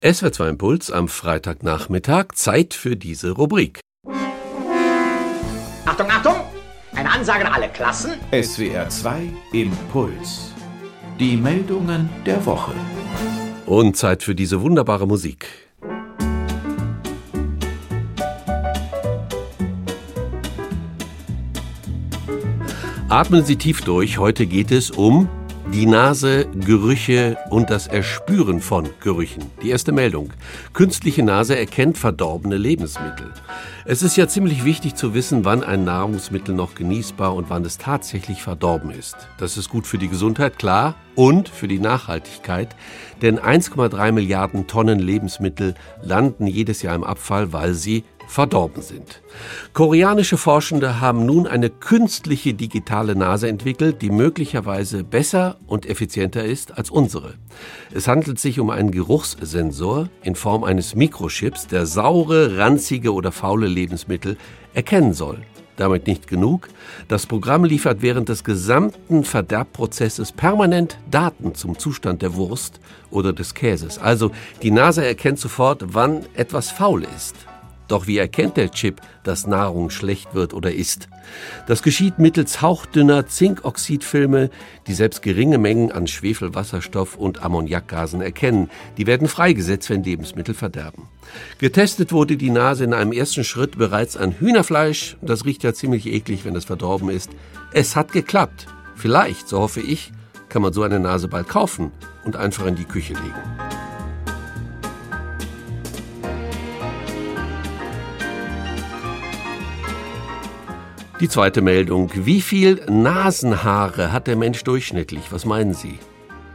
SW2 Impuls am Freitagnachmittag, Zeit für diese Rubrik. Achtung, Achtung! Eine Ansage an alle Klassen. SWR 2 Impuls. Die Meldungen der Woche. Und Zeit für diese wunderbare Musik. Atmen Sie tief durch. Heute geht es um die Nase, Gerüche und das Erspüren von Gerüchen. Die erste Meldung. Künstliche Nase erkennt verdorbene Lebensmittel. Es ist ja ziemlich wichtig zu wissen, wann ein Nahrungsmittel noch genießbar und wann es tatsächlich verdorben ist. Das ist gut für die Gesundheit, klar, und für die Nachhaltigkeit, denn 1,3 Milliarden Tonnen Lebensmittel landen jedes Jahr im Abfall, weil sie verdorben sind. Koreanische Forschende haben nun eine künstliche digitale Nase entwickelt, die möglicherweise besser und effizienter ist als unsere. Es handelt sich um einen Geruchssensor in Form eines Mikrochips, der saure, ranzige oder faule Lebensmittel erkennen soll. Damit nicht genug. Das Programm liefert während des gesamten Verderbprozesses permanent Daten zum Zustand der Wurst oder des Käses. Also die Nase erkennt sofort, wann etwas faul ist. Doch wie erkennt der Chip, dass Nahrung schlecht wird oder ist? Das geschieht mittels hauchdünner Zinkoxidfilme, die selbst geringe Mengen an Schwefelwasserstoff und Ammoniakgasen erkennen. Die werden freigesetzt, wenn Lebensmittel verderben. Getestet wurde die Nase in einem ersten Schritt bereits an Hühnerfleisch. Das riecht ja ziemlich eklig, wenn es verdorben ist. Es hat geklappt. Vielleicht, so hoffe ich, kann man so eine Nase bald kaufen und einfach in die Küche legen. Die zweite Meldung. Wie viel Nasenhaare hat der Mensch durchschnittlich? Was meinen Sie?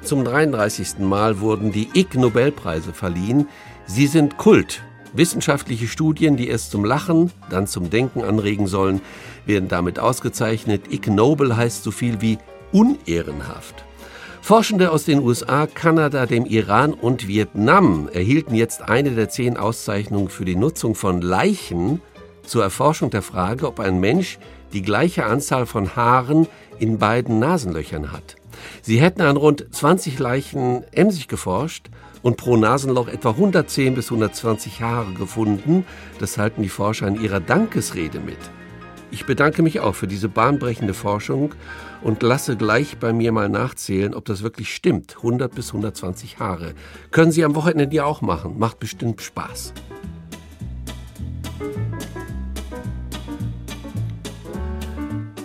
Zum 33. Mal wurden die Ig Nobelpreise verliehen. Sie sind Kult. Wissenschaftliche Studien, die erst zum Lachen, dann zum Denken anregen sollen, werden damit ausgezeichnet. Ig Nobel heißt so viel wie unehrenhaft. Forschende aus den USA, Kanada, dem Iran und Vietnam erhielten jetzt eine der zehn Auszeichnungen für die Nutzung von Leichen zur Erforschung der Frage, ob ein Mensch die gleiche Anzahl von Haaren in beiden Nasenlöchern hat. Sie hätten an rund 20 Leichen emsig geforscht und pro Nasenloch etwa 110 bis 120 Haare gefunden. Das halten die Forscher in ihrer Dankesrede mit. Ich bedanke mich auch für diese bahnbrechende Forschung und lasse gleich bei mir mal nachzählen, ob das wirklich stimmt. 100 bis 120 Haare. Können Sie am Wochenende ja auch machen. Macht bestimmt Spaß.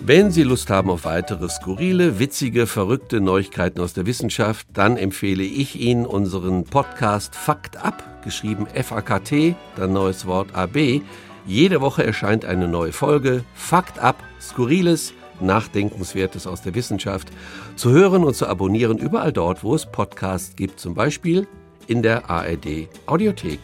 Wenn Sie Lust haben auf weitere skurrile, witzige, verrückte Neuigkeiten aus der Wissenschaft, dann empfehle ich Ihnen unseren Podcast Fakt ab, geschrieben F-A-K-T, dann neues Wort A-B. Jede Woche erscheint eine neue Folge. Fakt ab, Skurriles, Nachdenkenswertes aus der Wissenschaft. Zu hören und zu abonnieren überall dort, wo es Podcasts gibt, zum Beispiel in der ARD Audiothek.